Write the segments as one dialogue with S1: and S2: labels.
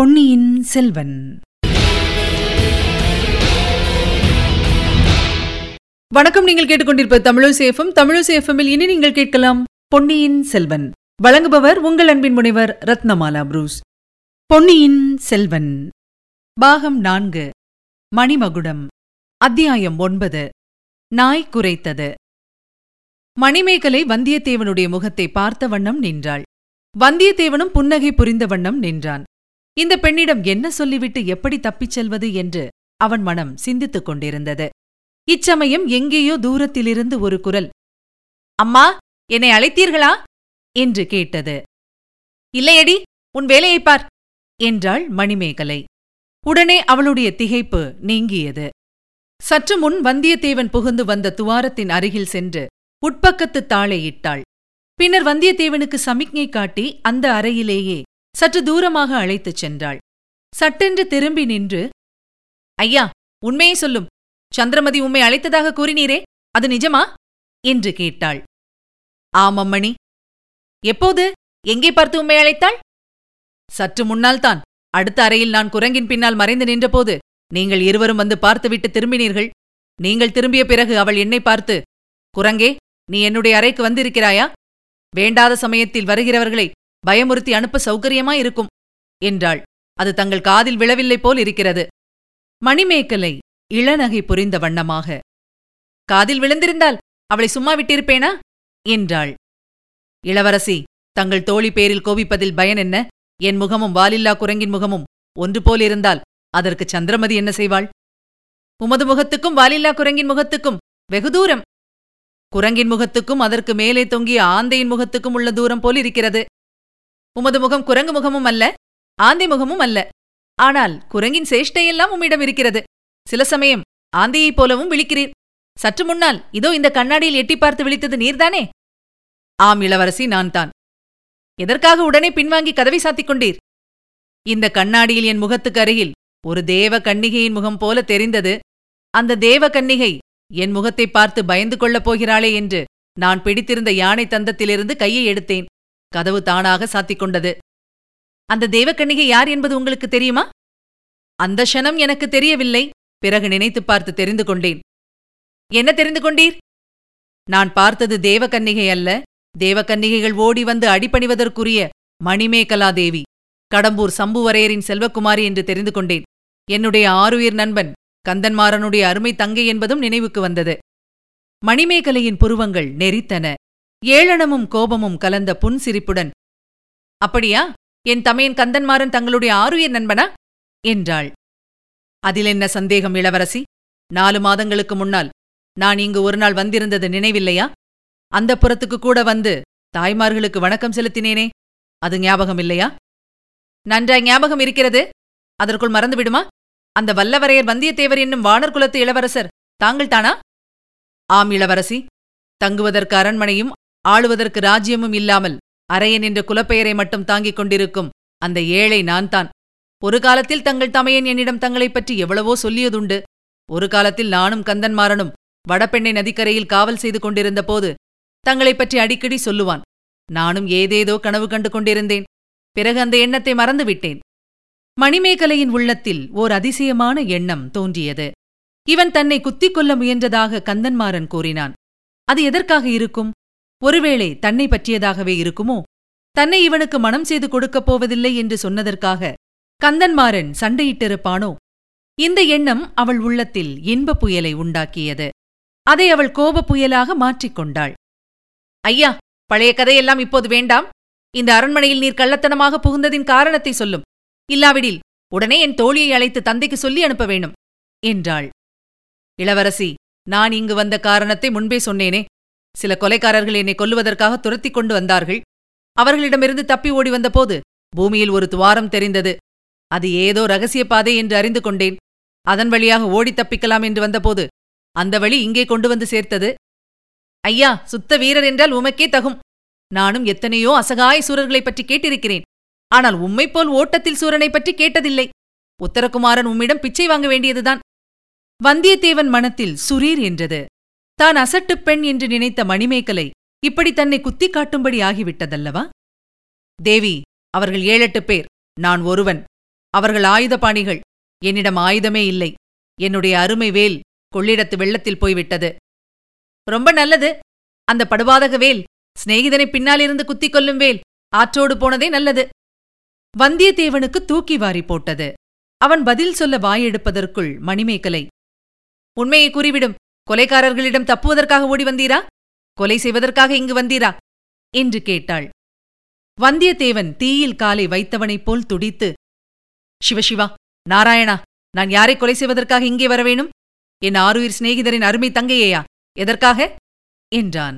S1: பொன்னியின் செல்வன். வணக்கம் நீங்கள் கேட்டுக்கொண்டிருப்ப தமிழசேஃபம் தமிழசேஃபமில் இனி நீங்கள் கேட்கலாம் பொன்னியின் செல்வன். வழங்குபவர் உங்கள் அன்பின் முனைவர் ரத்னமாலா புரூஸ். பொன்னியின் செல்வன். பாகம் நான்கு. மணிமகுடம். அத்தியாயம் ஒன்பது. நாய் குறைத்தது மணிமேகலை வந்தியத்தேவனுடைய முகத்தை பார்த்த வண்ணம் நின்றாள். வந்தியத்தேவனும் புன்னகை புரிந்த வண்ணம் நின்றான். இந்த பெண்ணிடம் என்ன சொல்லிவிட்டு எப்படி தப்பிச் செல்வது என்று அவன் மனம் சிந்தித்துக் கொண்டிருந்தது. இச்சமயம் எங்கேயோ தூரத்திலிருந்து ஒரு குரல் அம்மா என்னை அழைத்தீர்களா? என்று கேட்டது. இல்லையடி உன் வேலையைப் பார் என்றாள் மணிமேகலை. உடனே அவளுடைய திகைப்பு நீங்கியது. சற்று முன் வந்தியத்தேவன் புகுந்து வந்த துவாரத்தின் அருகில் சென்று உட்பக்கத்து தாளை இட்டாள். பின்னர் வந்தியத்தேவனுக்கு சமிக்ஞை காட்டி அந்த அறையிலேயே சற்று தூரமாக அழைத்துச் சென்றாள். சட்டென்று திரும்பி நின்று ஐயா உண்மையை சொல்லும். சந்திரமதி உம்மை அழைத்ததாக கூறினீரே அது நிஜமா? என்று கேட்டாள். ஆமம்மணி எப்போது? எங்கே பார்த்து உம்மை அழைத்தாள்? சற்று முன்னால்தான். அடுத்த அறையில் நான் குரங்கின் பின்னால் மறைந்து நின்றபோது நீங்கள் இருவரும் வந்து பார்த்துவிட்டு திரும்பினீர்கள். நீங்கள் திரும்பிய பிறகு அவள் என்னை பார்த்து குரங்கே நீ என்னுடைய அறைக்கு வந்திருக்கிறாயா? வேண்டாத சமயத்தில் வருகிறவர்களை பயமுறுத்தி அனுப்ப சௌகரியமா இருக்கும் என்றாள். அது தங்கள் காதில் விழவில்லை போல் இருக்கிறது. மணிமேகலை இளநகை புரிந்த வண்ணமாக காதில் விழுந்திருந்தால் அவளை சும்மா விட்டிருப்பேனா? என்றாள். இளவரசி தங்கள் தோழி பேரில் கோபிப்பதில் பயன் என்ன? என் முகமும் வாலில்லா குரங்கின் முகமும் ஒன்று போலிருந்தால் அதற்கு சந்திரமதி என்ன செய்வாள்? உமது முகத்துக்கும் வாலில்லா குரங்கின் முகத்துக்கும் வெகு தூரம். குரங்கின் முகத்துக்கும் அதற்கு மேலே தொங்கிய ஆந்தையின் முகத்துக்கும் உள்ள தூரம் போல் இருக்கிறது. உமது முகம் குரங்கு முகமும் அல்ல ஆந்தை முகமும் அல்ல. ஆனால் குரங்கின் சேஷ்டையெல்லாம் உம்மிடம் இருக்கிறது. சில சமயம் ஆந்தையைப் போலவும் விழிக்கிறீர். சற்று முன்னால் இதோ இந்த கண்ணாடியில் எட்டி பார்த்து விழித்தது நீர்தானே? ஆம் இளவரசி நான் தான் எதற்காக உடனே பின்வாங்கி கதவை சாத்திக் கொண்டீர்? இந்த கண்ணாடியில் என் முகத்துக்கு அருகில் ஒரு தேவ கன்னிகையின் முகம் போல தெரிந்தது. அந்த தேவ கன்னிகை என் முகத்தை பார்த்து பயந்து கொள்ளப் போகிறாளே என்று நான் பிடித்திருந்த யானை தந்தத்திலிருந்து கையை எடுத்தேன். கதவு தானாக சாத்திக் கொண்டது அந்த தேவக்கன்னிகை யார் என்பது உங்களுக்கு தெரியுமா? அந்த க்ஷணம் எனக்கு தெரியவில்லை. பிறகு நினைத்துப் பார்த்து தெரிந்து கொண்டேன். என்ன தெரிந்து கொண்டீர்? நான் பார்த்தது தேவக்கன்னிகை அல்ல. தேவக்கன்னிகைகள் ஓடி வந்து அடிபணிவதற்குரிய மணிமேகலா தேவி கடம்பூர் சம்புவரையரின் செல்வக்குமாரி என்று தெரிந்து கொண்டேன். என்னுடைய ஆருயிர் நண்பன் கந்தன்மாறனுடைய அருமை தங்கை என்பதும் நினைவுக்கு வந்தது. மணிமேகலையின் புருவங்கள் நெறித்தன. ஏளனமும் கோபமும் கலந்த புன்சிரிப்புடன் அப்படியா? என் தமையன் கந்தன்மாறன் தங்களுடைய ஆருயிர் நண்பனா? என்றாள். அதில் என்ன சந்தேகம் இளவரசி? நாலு மாதங்களுக்கு முன்னால் நான் இங்கு ஒரு நாள் வந்திருந்தது நினைவில்லையா? அந்த புறத்துக்கு கூட வந்து தாய்மார்களுக்கு வணக்கம் செலுத்தினேனே. அது ஞாபகம் இல்லையா நன்றாய் ஞாபகம் இருக்கிறது. அதற்குள் மறந்துவிடுமா? அந்த வல்லவரையர் வந்தியத்தேவர் என்னும் வானர் குலத்து இளவரசர் தாங்கள் தானா ஆம் இளவரசி. தங்குவதற்கு அரண்மனையும் ஆளுவதற்கு ராஜ்யமும் இல்லாமல் அரையன் என்ற குலப்பெயரை மட்டும் தாங்கிக் கொண்டிருக்கும் அந்த ஏழை நான்தான். ஒரு காலத்தில் தங்கள் தமையன் என்னிடம் தங்களைப் பற்றி எவ்வளவோ சொல்லியதுண்டு. ஒரு காலத்தில் நானும் கந்தன்மாறனும் வடபெண்ணை நதிக்கரையில் காவல் செய்து கொண்டிருந்த போது தங்களைப் பற்றி அடிக்கடி சொல்லுவான். நானும் ஏதேதோ கனவு கண்டு கொண்டிருந்தேன். பிறகு அந்த எண்ணத்தை மறந்துவிட்டேன். மணிமேகலையின் உள்ளத்தில் ஓர் அதிசயமான எண்ணம் தோன்றியது. இவன் தன்னை குத்திக் கொள்ள முயன்றதாக கந்தன்மாறன் கூறினான். அது எதற்காக இருக்கும்? ஒருவேளை தன்னை பற்றியதாகவே இருக்குமோ? தன்னை இவனுக்கு மனம் செய்து கொடுக்கப் போவதில்லை என்று சொன்னதற்காக கந்தன்மாறன் சண்டையிட்டிருப்பானோ? இந்த எண்ணம் அவள் உள்ளத்தில் இன்பப் புயலை உண்டாக்கியது. அதை அவள் கோபப் புயலாக மாற்றிக்கொண்டாள் ஐயா பழைய கதையெல்லாம் இப்போது வேண்டாம். இந்த அரண்மனையில் நீர் கள்ளத்தனமாக புகுந்ததின் காரணத்தை சொல்லும். இல்லாவிடில் உடனே என் தோழியை அழைத்து தந்தைக்கு சொல்லி அனுப்ப வேணும் என்றாள். இளவரசி நான் இங்கு வந்த காரணத்தை முன்பே சொன்னேனே. சில கொலைக்காரர்கள் என்னை கொல்லுவதற்காக துரத்திக் கொண்டு வந்தார்கள். அவர்களிடமிருந்து தப்பி ஓடி வந்தபோது பூமியில் ஒரு துவாரம் தெரிந்தது. அது ஏதோ ரகசிய பாதை என்று அறிந்து கொண்டேன். அதன் வழியாக ஓடி தப்பிக்கலாம் என்று வந்தபோது அந்த வழி இங்கே கொண்டு வந்து சேர்த்தது. ஐயா சுத்த வீரர் என்றால் உமக்கே தகும். நானும் எத்தனையோ அசகாய சூரர்களைப் பற்றி கேட்டிருக்கிறேன். ஆனால் உம்மைப்போல் ஓட்டத்தில் சூரனைப் பற்றி கேட்டதில்லை. உத்தரகுமாரன் உம்மிடம் பிச்சை வாங்க வேண்டியதுதான். வந்தியத்தேவன் மனத்தில் சுரீர் என்றது. தான் அசட்டுப் பெண் என்று நினைத்த மணிமேகலை இப்படி தன்னை குத்திக் காட்டும்படி ஆகிவிட்டதல்லவா? தேவி அவர்கள் ஏழெட்டு பேர். நான் ஒருவன். அவர்கள் ஆயுதபாணிகள் என்னிடம் ஆயுதமே இல்லை. என்னுடைய அருமை வேல் கொள்ளிடத்து வெள்ளத்தில் போய்விட்டது. ரொம்ப நல்லது. அந்த படுவாதக வேல் சிநேகிதனை பின்னாலிருந்து குத்திக் கொல்லும் வேல் ஆற்றோடு போனதே நல்லது. வந்தியத்தேவனுக்கு தூக்கி வாரி போட்டது. அவன் பதில் சொல்ல வாயெடுப்பதற்குள் மணிமேகலை உண்மையை கூறிவிடும். கொலைக்காரர்களிடம் தப்புவதற்காக ஓடி வந்தீரா? கொலை செய்வதற்காக இங்கு வந்தீரா? என்று கேட்டாள். வந்தியத்தேவன் தீயில் காலை வைத்தவனைப் போல் துடித்து சிவசிவா நாராயணா நான் யாரை கொலை செய்வதற்காக இங்கே வரவேணும் என் ஆருயிர் சிநேகிதரின் அருமை தங்கையேயா? எதற்காக? என்றான்.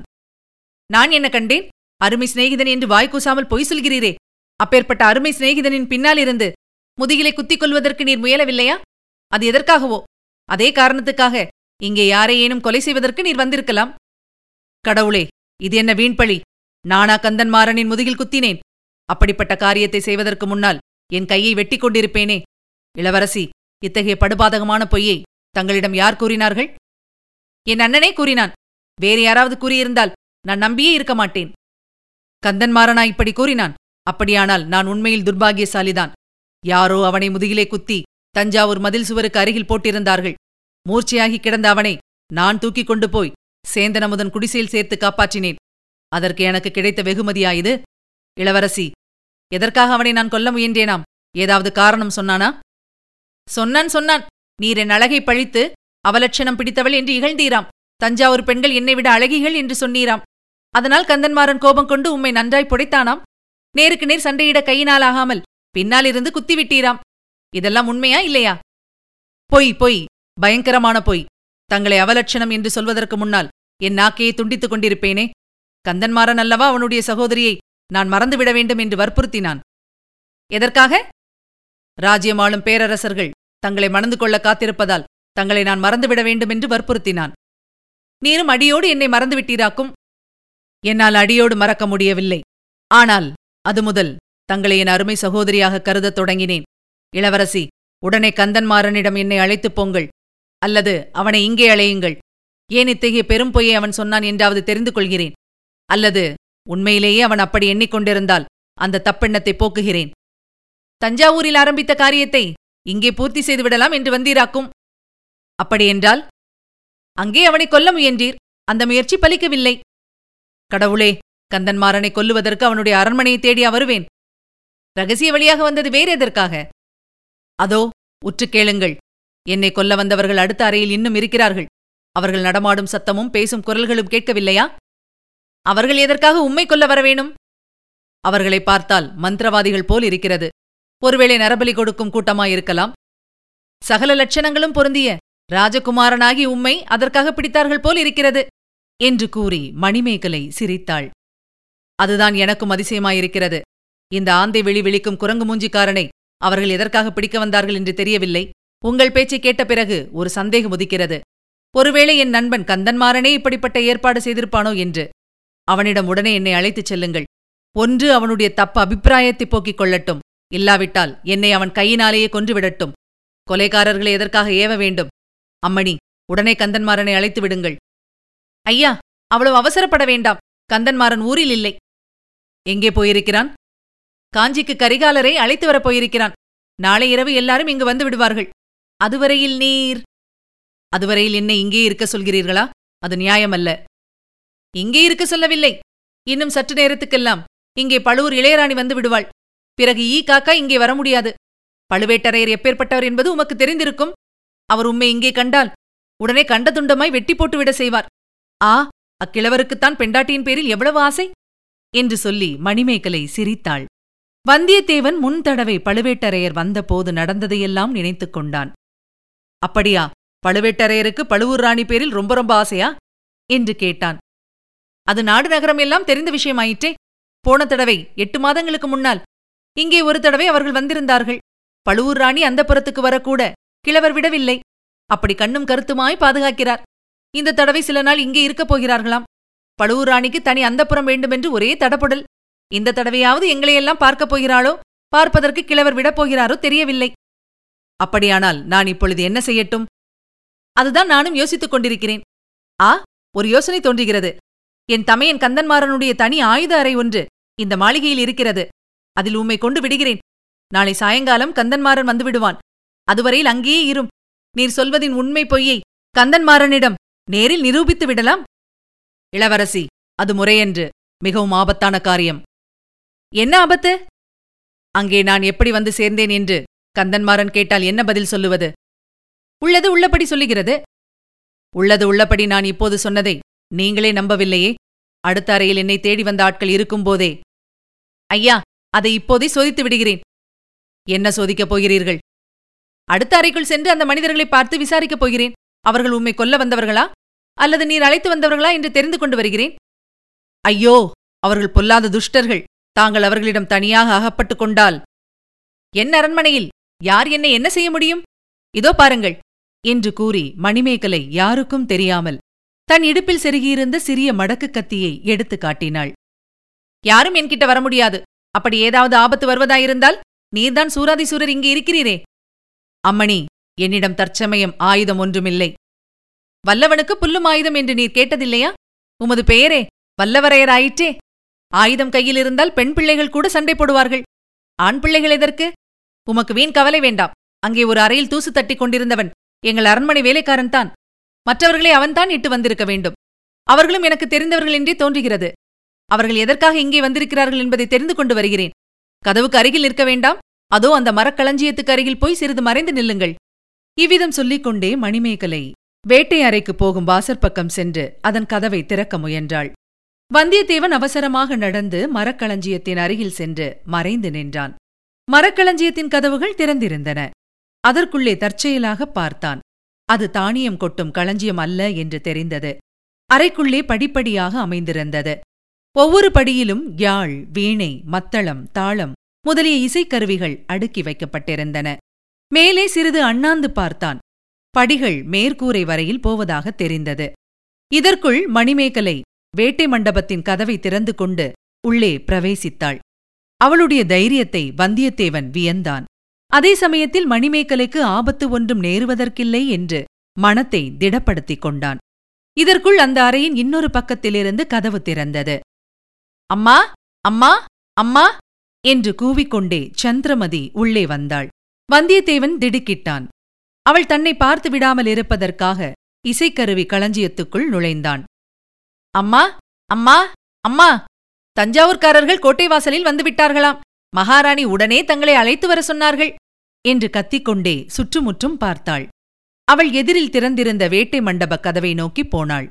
S1: நான் என்ன கண்டேன்? அருமை சிநேகிதன் என்று வாய்க்கூசாமல் பொய் சொல்கிறீரே! அப்பேற்பட்ட அருமை சிநேகிதனின் பின்னாலிருந்து முதுகிலை குத்திக் கொள்வதற்கு நீர் முயலவில்லையா? அது எதற்காகவோ? அதே காரணத்துக்காக இங்கே யாரையேனும் கொலை செய்வதற்கு நீர் வந்திருக்கலாம். கடவுளே இது என்ன வீண்பழி? நானா கந்தன்மாறனின் முதுகில் குத்தினேன். அப்படிப்பட்ட காரியத்தை செய்வதற்கு முன்னால் என் கையை வெட்டி கொண்டிருப்பேனே. இளவரசி இத்தகைய படுபாதகமான பொய்யை தங்களிடம் யார் கூறினார்கள்? என் அண்ணனே கூறினான். வேறு யாராவது கூறியிருந்தால் நான் நம்பியே இருக்க மாட்டேன். கந்தன்மாறனா இப்படி கூறினான். அப்படியானால் நான் உண்மையில் துர்பாகியசாலிதான். யாரோ அவனை முதுகிலே குத்தி தஞ்சாவூர் மதில் சுவருக்கு அருகில் போட்டிருந்தார்கள். மூர்ச்சையாகி கிடந்த அவனை நான் தூக்கிக் கொண்டு போய் சேந்தனமுதன் குடிசையில் சேர்த்து காப்பாற்றினேன். அதற்கு எனக்கு கிடைத்த வெகுமதியா இது இளவரசி எதற்காக அவனை நான் கொல்ல முயன்றேனாம்? ஏதாவது காரணம் சொன்னானா? சொன்னான் சொன்னான். நீர் என் அழகை பழித்து அவலட்சணம் பிடித்தவள் என்று இகழ்ந்தீராம். தஞ்சாவூர் பெண்கள் என்னை விட அழகிகள் என்று சொன்னீராம். அதனால் கந்தன்மாறன் கோபம் கொண்டு உம்மை நன்றாய் புடைத்தானாம். நேருக்கு நேர் சண்டையிட கையினால் ஆகாமல் பின்னாலிருந்து குத்திவிட்டீராம். இதெல்லாம் உண்மையா இல்லையா? பொய் பொய். பயங்கரமான பொய். தங்களை அவலட்சணம் என்று சொல்வதற்கு முன்னால் என் நாக்கையை துண்டித்துக் கொண்டிருப்பேனே. கந்தன்மாறன் அல்லவா அவனுடைய சகோதரியை நான் மறந்துவிட வேண்டும் என்று வற்புறுத்தினான். எதற்காக? ராஜ்யமாளும் பேரரசர்கள் தங்களை மணந்து கொள்ள காத்திருப்பதால் தங்களை நான் மறந்துவிட வேண்டும் என்று வற்புறுத்தினான். நீரும் அடியோடு என்னை மறந்துவிட்டீராக்கும் என்னால் அடியோடு மறக்க முடியவில்லை. ஆனால் அது முதல் தங்களை என் அருமை சகோதரியாக கருதத் தொடங்கினேன். இளவரசி உடனே கந்தன்மாறனிடம் என்னை அழைத்துப் போங்கள். அல்லது அவனை இங்கே அழையுங்கள். ஏன் இத்தகைய பெரும் பொய்யை அவன் சொன்னான் என்றாவது தெரிந்து கொள்கிறேன் அல்லது உண்மையிலேயே அவன் அப்படி எண்ணிக்கொண்டிருந்தால் அந்த தப்பெண்ணத்தை போக்குகிறேன். தஞ்சாவூரில் ஆரம்பித்த காரியத்தை இங்கே பூர்த்தி செய்துவிடலாம் என்று வந்தீராக்கும். அப்படியென்றால் அங்கே அவனை கொல்ல முயன்றீர். அந்த முயற்சி பலிக்கவில்லை. கடவுளே கந்தன்மாறனை கொல்லுவதற்கு அவனுடைய அரண்மனையை தேடியா வருவேன். ரகசிய வழியாக வந்தது வேறு எதற்காக? அதோ உற்று கேளுங்கள். என்னை கொல்ல வந்தவர்கள் அடுத்த அறையில் இன்னும் இருக்கிறார்கள். அவர்கள் நடமாடும் சத்தமும் பேசும் குரல்களும் கேட்கவில்லையா? அவர்கள் எதற்காக உம்மை கொல்ல வரவேணும் அவர்களை பார்த்தால் மந்திரவாதிகள் போல் இருக்கிறது. ஒருவேளை நரபலி கொடுக்கும் கூட்டமாயிருக்கலாம். சகல லட்சணங்களும் பொருந்திய ராஜகுமாரனாகி உம்மை அதற்காக பிடித்தார்கள் போல் இருக்கிறது என்று கூறி மணிமேகலை சிரித்தாள். அதுதான் எனக்கும் அதிசயமாயிருக்கிறது. இந்த ஆந்தை வெளி விழிக்கும் குரங்கு மூஞ்சிக்காரனை அவர்கள் எதற்காக பிடிக்க வந்தார்கள் என்று தெரியவில்லை. உங்கள் பேச்சை கேட்ட பிறகு ஒரு சந்தேகம் உதிக்கிறது. ஒருவேளை என் நண்பன் கந்தன்மாறனே இப்படிப்பட்ட ஏற்பாடு செய்திருப்பானோ? என்று. அவனிடம் உடனே என்னை அழைத்துச் செல்லுங்கள். ஒன்று அவனுடைய தப்பு அபிப்பிராயத்தை போக்கிக் கொள்ளட்டும். இல்லாவிட்டால் என்னை அவன் கையினாலேயே கொன்றுவிடட்டும். கொலைகாரர்களை எதற்காக ஏவ வேண்டும்? அம்மணி உடனே கந்தன்மாறனை அழைத்து விடுங்கள். ஐயா அவ்வளவு அவசரப்பட வேண்டாம். கந்தன்மாறன் ஊரில் இல்லை. எங்கே போயிருக்கிறான்? காஞ்சிக்கு கரிகாலரை அழைத்து வரப் போயிருக்கிறான். நாளை இரவு எல்லாரும் இங்கு வந்து விடுவார்கள். அதுவரையில் நீர். அதுவரையில் என்னை இங்கே இருக்க சொல்கிறீர்களா? அது நியாயமல்ல. இங்கே இருக்க சொல்லவில்லை. இன்னும் சற்று நேரத்துக்கெல்லாம். இங்கே பழுவூர் இளையராணி வந்து விடுவாள். பிறகு ஈ காக்கா இங்கே வர முடியாது. பழுவேட்டரையர் எப்பேற்பட்டவர் என்பது உமக்கு தெரிந்திருக்கும். அவர் உம்மை இங்கே கண்டால் உடனே கண்ட துண்டமாய் வெட்டி போட்டுவிட செய்வார். ஆ அக்கிழவருக்குத்தான் பெண்டாட்டியின் பேரில் எவ்வளவு ஆசை? என்று சொல்லி மணிமேகலை சிரித்தாள். வந்தியத்தேவன் முன் தடவை பழுவேட்டரையர் வந்தபோது நடந்ததையெல்லாம் நினைத்துக் கொண்டான். அப்படியா? பழுவேட்டரையருக்கு பழுவூர் ராணி பேரில் ரொம்ப ரொம்ப ஆசையா? என்று கேட்டான். அது நாடு நகரம் எல்லாம் தெரிந்த விஷயமாயிற்றே. போன தடவை எட்டு மாதங்களுக்கு முன்னால் இங்கே ஒரு தடவை அவர்கள் வந்திருந்தார்கள். பழுவூர் ராணி அந்த புறத்துக்கு வரக்கூட கிழவர் விடவில்லை. அப்படி கண்ணும் கருத்துமாய் பாதுகாக்கிறார். இந்த தடவை சில நாள் இங்கே இருக்கப் போகிறார்களாம். பழுவூர் ராணிக்கு தனி அந்தப்புறம் வேண்டுமென்று ஒரே தடப்புடல் இந்த தடவையாவது எங்களையெல்லாம் பார்க்கப் போகிறாளோ? பார்ப்பதற்கு கிழவர் விடப் போகிறாரோ தெரியவில்லை. அப்படியானால் நான் இப்பொழுது என்ன செய்யட்டும்? அதுதான் நானும் யோசித்துக் கொண்டிருக்கிறேன். ஆ ஒரு யோசனை தோன்றுகிறது. என் தமையன் கந்தன்மாறனுடைய தனி ஆயுத அறை ஒன்று இந்த மாளிகையில் இருக்கிறது. அதில் உம்மை கொண்டு விடுகிறேன். நாளை சாயங்காலம் கந்தன்மாறன் வந்துவிடுவான். அதுவரையில் அங்கேயே இரும். நீர் சொல்வதின் உண்மை பொய்யை கந்தன்மாறனிடம் நேரில் நிரூபித்து விடலாம். இளவரசி அது முறையன்று. மிகவும் ஆபத்தான காரியம். என்ன ஆபத்து? அங்கே நான் எப்படி வந்து சேர்ந்தேன் என்று கந்தன்மாறன் கேட்டால் என்ன பதில் சொல்லுவது? உள்ளது உள்ளபடி சொல்லுகிறது. உள்ளது உள்ளபடி நான் இப்போது சொன்னதை நீங்களே நம்பவில்லையே? அடுத்த அறையில் என்னை தேடி வந்த ஆட்கள் இருக்கும்போதே. ஐயா அதை இப்போதே சோதித்து விடுகிறேன். என்ன சோதிக்கப் போகிறீர்கள்? அடுத்த அறைக்குள் சென்று அந்த மனிதர்களை பார்த்து விசாரிக்கப் போகிறேன். அவர்கள் உம்மை கொல்ல வந்தவர்களா? அல்லது நீர் அழைத்து வந்தவர்களா என்று தெரிந்து கொண்டு வருகிறேன்? ஐயோ அவர்கள் பொல்லாத துஷ்டர்கள். தாங்கள் அவர்களிடம் தனியாக அகப்பட்டுக் கொண்டால். என் அரண்மனையில்? யார் என்னை என்ன செய்ய முடியும்? இதோ பாருங்கள் என்று கூறி மணிமேகலை யாருக்கும் தெரியாமல் தன் இடுப்பில் செருகியிருந்த சிறிய மடக்கு கத்தியை எடுத்து காட்டினாள். யாரும் என்கிட்ட வர முடியாது. அப்படி ஏதாவது ஆபத்து வருவதாயிருந்தால் நீர்தான் சூராதிசூரர் இங்கே இருக்கிறீரே. அம்மணி என்னிடம் தற்சமயம் ஆயுதம் ஒன்றுமில்லை. வல்லவனுக்கு புல்லும் ஆயுதம் என்று நீர் கேட்டதில்லையா? உமது பெயரே வல்லவரையராயிற்றே ஆயுதம் கையில் இருந்தால் பெண் பிள்ளைகள் கூட சண்டை போடுவார்கள். ஆண் பிள்ளைகள் எதற்கு? உமக்கு வீண் கவலை வேண்டாம். அங்கே ஒரு அறையில் தூசு தட்டிக் கொண்டிருந்தவன் எங்கள் அரண்மனை வேலைக்காரன் தான். மற்றவர்களை அவன்தான் இட்டு வந்திருக்க வேண்டும். அவர்களும் எனக்கு தெரிந்தவர்கள் என்றே தோன்றுகிறது. அவர்கள் எதற்காக இங்கே வந்திருக்கிறார்கள் என்பதை தெரிந்து கொண்டு வருகிறேன். கதவுக்கு அருகில் நிற்க வேண்டாம். அதோ அந்த மரக்களஞ்சியத்துக்கு அருகில் போய் சிறிது மறைந்து நில்லுங்கள். இவ்விதம் சொல்லிக் கொண்டே மணிமேகலை வேட்டை அறைக்கு போகும் வாசற்பக்கம் சென்று அதன் கதவை திறக்க முயன்றாள். வந்தியத்தேவன் அவசரமாக நடந்து மரக்களஞ்சியத்தின் அருகில் சென்று மறைந்து நின்றான். மரக்களஞ்சியத்தின் கதவுகள் திறந்திருந்தன. அதற்குள்ளே தற்செயலாக பார்த்தான். அது தானியம் கொட்டும் களஞ்சியம் அல்ல என்று தெரிந்தது. அறைக்குள்ளே படிப்படியாக அமைந்திருந்தது. ஒவ்வொரு படியிலும் யாழ் வீணை மத்தளம் தாளம் முதலிய இசைக்கருவிகள் அடுக்கி வைக்கப்பட்டிருந்தன. மேலே சிறிது அண்ணாந்து பார்த்தான். படிகள் மேற்கூரை வரையில் போவதாக தெரிந்தது. இதற்குள் மணிமேகலை வேட்டை மண்டபத்தின் கதவை திறந்து கொண்டு உள்ளே பிரவேசித்தாள். அவளுடைய தைரியத்தை வந்தியத்தேவன் வியந்தான். அதே சமயத்தில் மணிமேகலைக்கு ஆபத்து ஒன்றும் நேருவதற்கில்லை என்று மனத்தை திடப்படுத்திக் கொண்டான். இதற்குள் அந்த அறையின் இன்னொரு பக்கத்திலிருந்து கதவு திறந்தது. அம்மா அம்மா அம்மா! என்று கூவிக்கொண்டே சந்திரமதி உள்ளே வந்தாள். வந்தியத்தேவன் திடுக்கிட்டான். அவள் தன்னை பார்த்து விடாமல் இருப்பதற்காக இசைக்கருவி களஞ்சியத்துக்குள் நுழைந்தான். அம்மா அம்மா அம்மா! தஞ்சாவூர்காரர்கள் கோட்டை வாசலில் வந்துவிட்டார்களாம். மகாராணி உடனே தங்களை அழைத்து வர சொன்னார்கள். என்று கத்திக்கொண்டே சுற்றுமுற்றும் பார்த்தாள். அவள் எதிரில் திறந்திருந்த வேட்டை மண்டபக் கதவை நோக்கிப் போனாள்.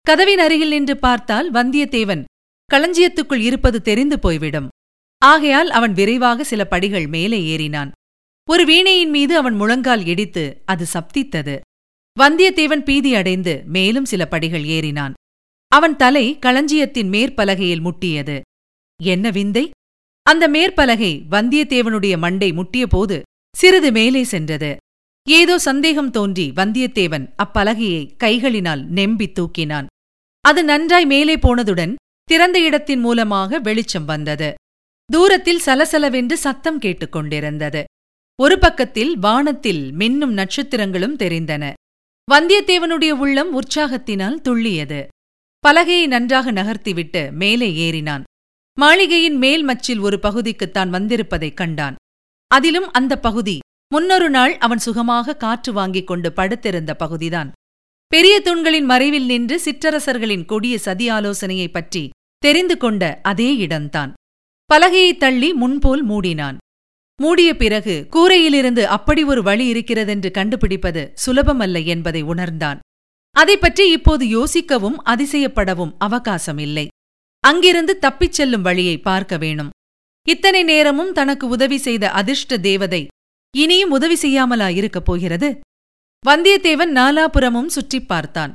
S1: கதவின் அருகில் நின்று பார்த்தால் வந்தியத்தேவன் களஞ்சியத்துக்குள் இருப்பது தெரிந்து போய்விடும். ஆகையால் அவன் விரைவாக சில படிகள் மேலே ஏறினான். ஒரு வீணையின் மீது அவன் முழங்கால் இடித்து அது சப்தித்தது. வந்தியத்தேவன் பீதி அடைந்து மேலும் சில படிகள் ஏறினான். அவன் தலை களஞ்சியத்தின் மேற்பலகையில் முட்டியது. என்ன விந்தை? அந்த மேற்பலகை வந்தியத்தேவனுடைய மண்டை முட்டியபோது சிறிது மேலே சென்றது. ஏதோ சந்தேகம் தோன்றி வந்தியத்தேவன் அப்பலகையை கைகளினால் நெம்பி தூக்கினான். அது நன்றாய் மேலே போனதுடன் திறந்த இடத்தின் மூலமாக வெளிச்சம் வந்தது. தூரத்தில் சலசலவென்று சத்தம் கேட்டுக்கொண்டிருந்தது ஒரு பக்கத்தில் வானத்தில் மின்னும் நட்சத்திரங்களும் தெரிந்தன. வந்தியத்தேவனுடைய உள்ளம் உற்சாகத்தினால் துள்ளியது. பலகையை நன்றாக நகர்த்திவிட்டு மேலே ஏறினான். மாளிகையின் மேல் மச்சில் ஒரு பகுதிக்குத்தான் வந்திருப்பதைக் கண்டான். அதிலும் அந்த பகுதி முன்னொரு நாள் அவன் சுகமாக காற்று வாங்கிக் கொண்டு படுத்திருந்த பகுதிதான். பெரிய தூண்களின் மறைவில் நின்று சிற்றரசர்களின் கொடிய சதி ஆலோசனையைப் பற்றி தெரிந்து கொண்ட அதே இடம்தான். பலகையைத் தள்ளி முன்போல் மூடினான். மூடிய பிறகு கூரையிலிருந்து அப்படி ஒரு வழி இருக்கிறதென்று கண்டுபிடிப்பது சுலபமல்ல என்பதை உணர்ந்தான். அதை பற்றி இப்போது யோசிக்கவும் அதிசயப்படவும் அவகாசம் இல்லை அங்கிருந்து தப்பிச் செல்லும் வழியை பார்க்க வேணும். இத்தனை நேரமும் தனக்கு உதவி செய்த அதிர்ஷ்ட தேவதை இனியும் உதவி செய்யாமலா இருக்கப் போகிறது? வந்தியத்தேவன் நாலாபுரமும் சுற்றிப் பார்த்தான்.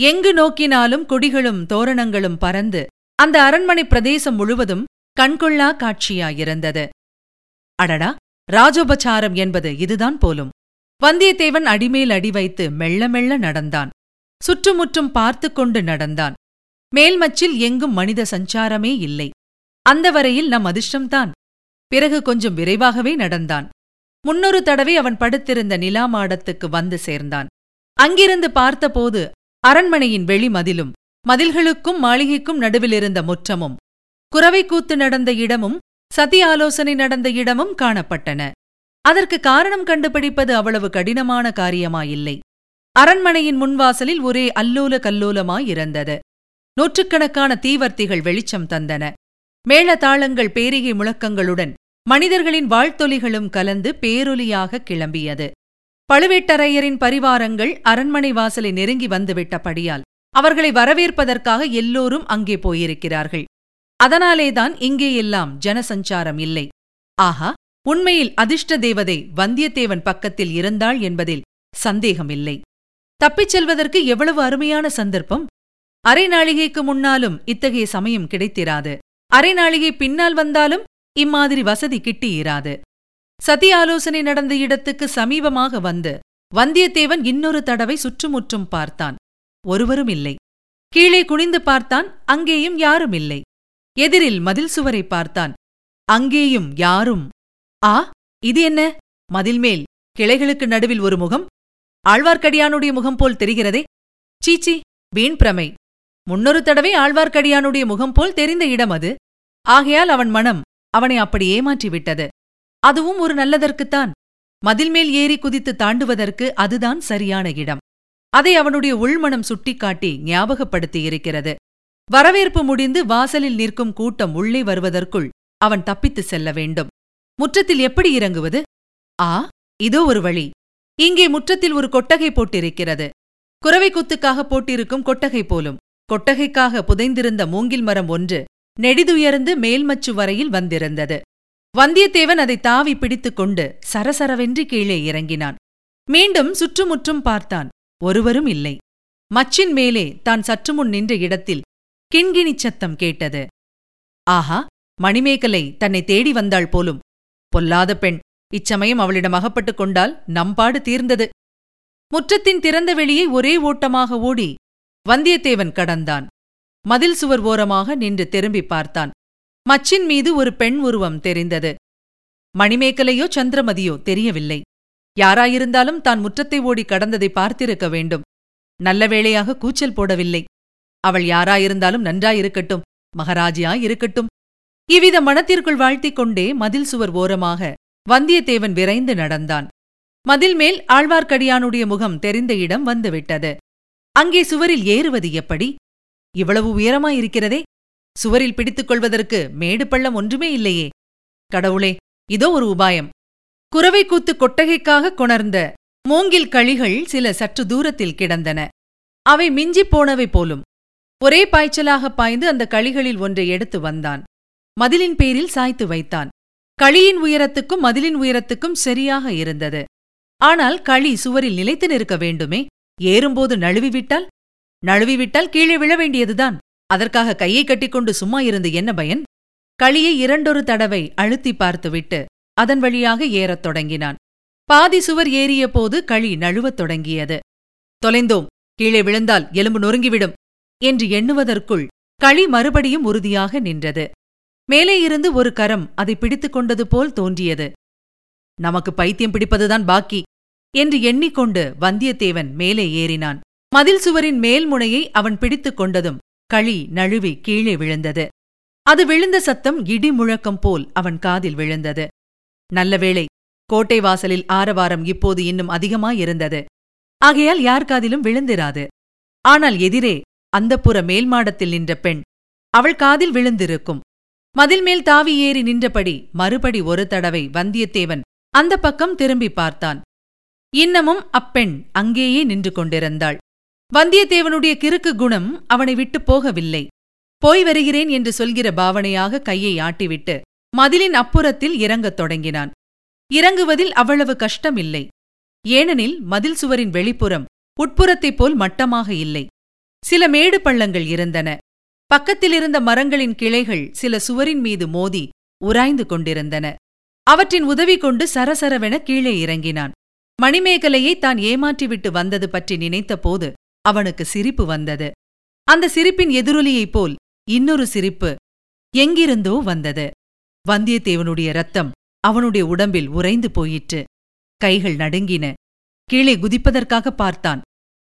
S1: எங்கு நோக்கினாலும் கொடிகளும் தோரணங்களும் பறந்து அந்த அரண்மனை பிரதேசம் முழுவதும் கண்கொள்ளா காட்சியாயிருந்தது. அடடா! ராஜோபச்சாரம் என்பது இதுதான் போலும். வந்தியத்தேவன் அடிமேல் அடி வைத்து மெல்ல மெல்ல நடந்தான். சுற்றுமுற்றும் பார்த்து கொண்டு நடந்தான். மேல்மச்சில் எங்கும் மனித சஞ்சாரமே இல்லை. அந்த வரையில் நம் அதிர்ஷ்டம்தான். பிறகு கொஞ்சம் விரைவாகவே நடந்தான். முன்னொரு தடவை அவன் படுத்திருந்த நிலா மாடத்துக்கு வந்து சேர்ந்தான். அங்கிருந்து பார்த்தபோது அரண்மனையின் வெளிமதிலும் மதில்களுக்கும் மாளிகைக்கும் நடுவிலிருந்த முற்றமும் குறவை கூத்து நடந்த இடமும் சதி ஆலோசனை நடந்த இடமும் காணப்பட்டன. அதற்கு காரணம் கண்டுபிடிப்பது அவ்வளவு கடினமான காரியமாயில்லை. அரண்மனையின் முன்வாசலில் ஒரே அல்லோல கல்லோலமாயிருந்தது நூற்றுக்கணக்கான தீவர்த்திகள் வெளிச்சம் தந்தன. மேளதாளங்கள் பேரிகை முழக்கங்களுடன் மனிதர்களின் வாழ்த்தொலிகளும் கலந்து பேரொலியாக கிளம்பியது. பழுவேட்டரையரின் பரிவாரங்கள் அரண்மனை வாசலை நெருங்கி வந்துவிட்டபடியால் அவர்களை வரவேற்பதற்காக எல்லோரும் அங்கே போயிருக்கிறார்கள். அதனாலேதான் இங்கேயெல்லாம் ஜனசஞ்சாரம் இல்லை. ஆஹா உண்மையில் அதிர்ஷ்ட தேவதை வந்தியத்தேவன் பக்கத்தில் இருந்தாள் என்பதில் சந்தேகமில்லை. தப்பிச் செல்வதற்கு எவ்வளவு அருமையான சந்தர்ப்பம்? அரைநாழிகைக்கு முன்னாலும் இத்தகைய சமயம் கிடைத்திராது. அரை பின்னால் வந்தாலும் இம்மாதிரி வசதி கிட்டியிராது. சதி ஆலோசனை நடந்த இடத்துக்கு சமீபமாக வந்து வந்தியத்தேவன் இன்னொரு தடவை சுற்றுமுற்றும் பார்த்தான். ஒருவரும் இல்லை. கீழே குனிந்து பார்த்தான் அங்கேயும் யாரும் இல்லை. எதிரில் மதில் சுவரை பார்த்தான். அங்கேயும் யாரும். ஆ இது என்ன? மதில் மேல் கிளைகளுக்கு நடுவில் ஒரு முகம் ஆழ்வார்க்கடியானுடைய முகம் போல் தெரிகிறதே? சீச்சி வீண் பிரமை. முன்னொரு தடவை ஆழ்வார்க்கடியானுடைய முகம் போல் தெரிந்த இடம் அது. ஆகையால் அவன் மனம் அவனை அப்படி ஏமாற்றிவிட்டது. அதுவும் ஒரு நல்லதற்குத்தான். மதில் மேல் ஏறி குதித்து தாண்டுவதற்கு அதுதான் சரியான இடம். அதை அவனுடைய உள்மனம் சுட்டிக்காட்டி ஞாபகப்படுத்தியிருக்கிறது வரவேற்பு முடிந்து வாசலில் நிற்கும் கூட்டம் உள்ளே வருவதற்குள் அவன் தப்பித்துச் செல்ல வேண்டும். முற்றத்தில் எப்படி இறங்குவது? ஆ இதோ ஒரு வழி. இங்கே முற்றத்தில் ஒரு கொட்டகை போட்டிருக்கிறது. குறவை குத்துக்காக போட்டிருக்கும் கொட்டகை போலும். கொட்டகைக்காக புதைந்திருந்த மூங்கில் மரம் ஒன்று நெடிதுயர்ந்து மேல்மச்சு வரையில் வந்திருந்தது. வந்தியத்தேவன் அதை தாவி பிடித்துக் கொண்டு சரசரவென்று கீழே இறங்கினான். மீண்டும் சுற்றுமுற்றும் பார்த்தான். ஒருவரும் இல்லை. மச்சின் மேலே தான் சற்றுமுன் நின்ற இடத்தில் கிண்கிணிச் சத்தம் கேட்டது. ஆஹா! மணிமேகலை தன்னை தேடி வந்தாள் போலும். பொல்லாத பெண்! இச்சமயம் அவளிடம் அகப்பட்டுக் கொண்டால் நம்பாடு தீர்ந்தது. முற்றத்தின் திறந்த வெளியை ஒரே ஓட்டமாக ஓடி வந்தியத்தேவன் கடந்தான். மதில் சுவர் ஓரமாக நின்று திரும்பி பார்த்தான். மச்சின் மீது ஒரு பெண் உருவம் தெரிந்தது. மணிமேகலையோ சந்திரமதியோ தெரியவில்லை. யாராயிருந்தாலும் தான் முற்றத்தை ஓடி கடந்ததை பார்த்திருக்க வேண்டும். நல்ல வேளையாக கூச்சல் போடவில்லை. அவள் யாராயிருந்தாலும் நன்றாயிருக்கட்டும் மகராஜியாயிருக்கட்டும். இவ்வித மனத்திற்குள் வாழ்த்திக் கொண்டே மதில் சுவர் ஓரமாக வந்தியத்தேவன் விரைந்து நடந்தான். மதில் மேல் ஆழ்வார்க்கடியானுடைய முகம் தெரிந்த இடம் வந்துவிட்டது. அங்கே சுவரில் ஏறுவது எப்படி? இவ்வளவு உயரமாயிருக்கிறதே சுவரில் பிடித்துக் கொள்வதற்கு மேடு பள்ளம் ஒன்றுமே இல்லையே. கடவுளே இதோ ஒரு உபாயம். குறவை கூத்து கொட்டகைக்காக கொணர்ந்த மூங்கில் களிகள் சில சற்று தூரத்தில் கிடந்தன. அவை மிஞ்சிப் போனவை போலும். ஒரே பாய்ச்சலாக பாய்ந்து அந்த களிகளில் ஒன்றை எடுத்து வந்தான். மதிலின் பேரில் சாய்த்து வைத்தான். களியின் உயரத்துக்கும் மதிலின் உயரத்துக்கும் சரியாக இருந்தது. ஆனால் களி சுவரில் நிலைத்து நிற்க வேண்டுமே ஏறும்போது நழுவிவிட்டால்? நழுவிவிட்டால் கீழே விழ வேண்டியதுதான். அதற்காக கையை கட்டிக்கொண்டு சும்மா இருந்து என்ன பயன்? களியை இரண்டொரு தடவை அழுத்தி பார்த்துவிட்டு அதன் வழியாக ஏறத் தொடங்கினான். பாதி சுவர் ஏறிய போது களி நழுவத் தொடங்கியது. தொலைந்தோம். கீழே விழுந்தால் எலும்பு நொறுங்கிவிடும் என்று எண்ணுவதற்குள் களி மறுபடியும் உறுதியாக நின்றது. மேலே இருந்து ஒரு கரம் அதை பிடித்துக் கொண்டது போல் தோன்றியது. நமக்கு பைத்தியம் பிடிப்பதுதான் பாக்கி என்று எண்ணிக்கொண்டு வந்தியத்தேவன் மேலே ஏறினான். மதில் சுவரின் மேல் முனையை அவன் பிடித்துக் கொண்டதும் களி நழுவி கீழே விழுந்தது. அது விழுந்த சத்தம் இடி முழக்கம் போல் அவன் காதில் விழுந்தது. நல்ல வேளை கோட்டை வாசலில் ஆரவாரம் இப்போது இன்னும் அதிகமாயிருந்தது ஆகையால் யார் காதிலும் விழுந்திராது. ஆனால் எதிரே அந்தப்புற மேல்மாடத்தில் நின்ற பெண் அவள் காதில் விழுந்திருக்கும். மதில் மேல் தாவி ஏறி நின்றபடி மறுபடி ஒரு தடவை வந்தியத்தேவன் அந்த பக்கம் திரும்பி பார்த்தான். இன்னமும் அப்பெண் அங்கேயே நின்று கொண்டிருந்தாள். வந்தியத்தேவனுடைய கிறுக்கு குணம் அவனை விட்டுப் போகவில்லை. போய் வருகிறேன் என்று சொல்கிற பாவனையாக கையை ஆட்டிவிட்டு மதிலின் அப்புறத்தில் இறங்கத் தொடங்கினான். இறங்குவதில் அவ்வளவு கஷ்டமில்லை. ஏனெனில் மதில் சுவரின் வெளிப்புறம் உட்புறத்தைப் போல் மட்டமாக இல்லை. சில மேடு பள்ளங்கள் இருந்தன. பக்கத்திலிருந்த மரங்களின் கிளைகள் சில சுவரின் மீது மோதி உராய்ந்து கொண்டிருந்தன. அவற்றின் உதவி கொண்டு சரசரவென கீழே இறங்கினான். மணிமேகலையை தான் ஏமாற்றிவிட்டு வந்தது பற்றி நினைத்தபோது அவனுக்கு சிரிப்பு வந்தது. அந்த சிரிப்பின் எதிரொலியைப் போல் இன்னொரு சிரிப்பு எங்கிருந்தோ வந்தது. வந்தியத்தேவனுடைய ரத்தம் அவனுடைய உடம்பில் உறைந்து போயிற்று. கைகள் நடுங்கின. கீழே குதிப்பதற்காக பார்த்தான்.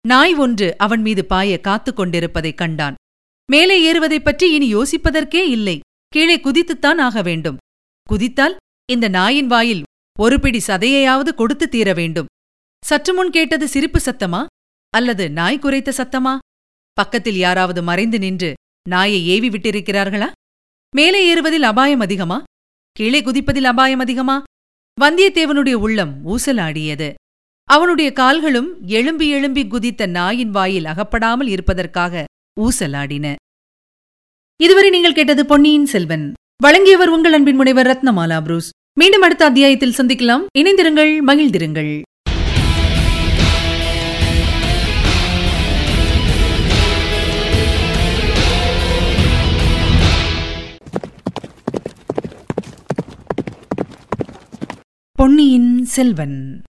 S1: நாய் ஒன்று அவன் மீது பாய காத்துக் கொண்டிருப்பதைக் கண்டான். மேலே ஏறுவதைப் பற்றி இனி யோசிப்பதற்கே இல்லை. கீழே குதித்துத்தான் ஆக வேண்டும். குதித்தால் இந்த நாயின் வாயில் ஒரு பிடி சதையையாவது கொடுத்து தீர வேண்டும். சற்று முன் கேட்டது சிரிப்பு சத்தமா? அல்லது நாய் குறைத்த சத்தமா? பக்கத்தில் யாராவது மறைந்து நின்று நாயை ஏவி விட்டிருக்கிறார்களா? மேலே ஏறுவதில் அபாயம் அதிகமா? கீழே குதிப்பதில் அபாயம் அதிகமா? வந்தியத்தேவனுடைய உள்ளம் ஊசலாடியது. அவனுடைய கால்களும் எழும்பி எழும்பி குதித்த நாயின் வாயில் அகப்படாமல் இருப்பதற்காக ஊசலாடின. இதுவரை நீங்கள் கேட்டது பொன்னியின் செல்வன். வழங்கியவர் உங்கள் அன்பின் முனைவர் ரத்னமாலா புரூஸ். மீண்டும் அடுத்த அத்தியாயத்தில் சந்திக்கலாம். இணைந்திருங்கள் மகிழ்ந்திருங்கள். பொன்னியின் செல்வன்.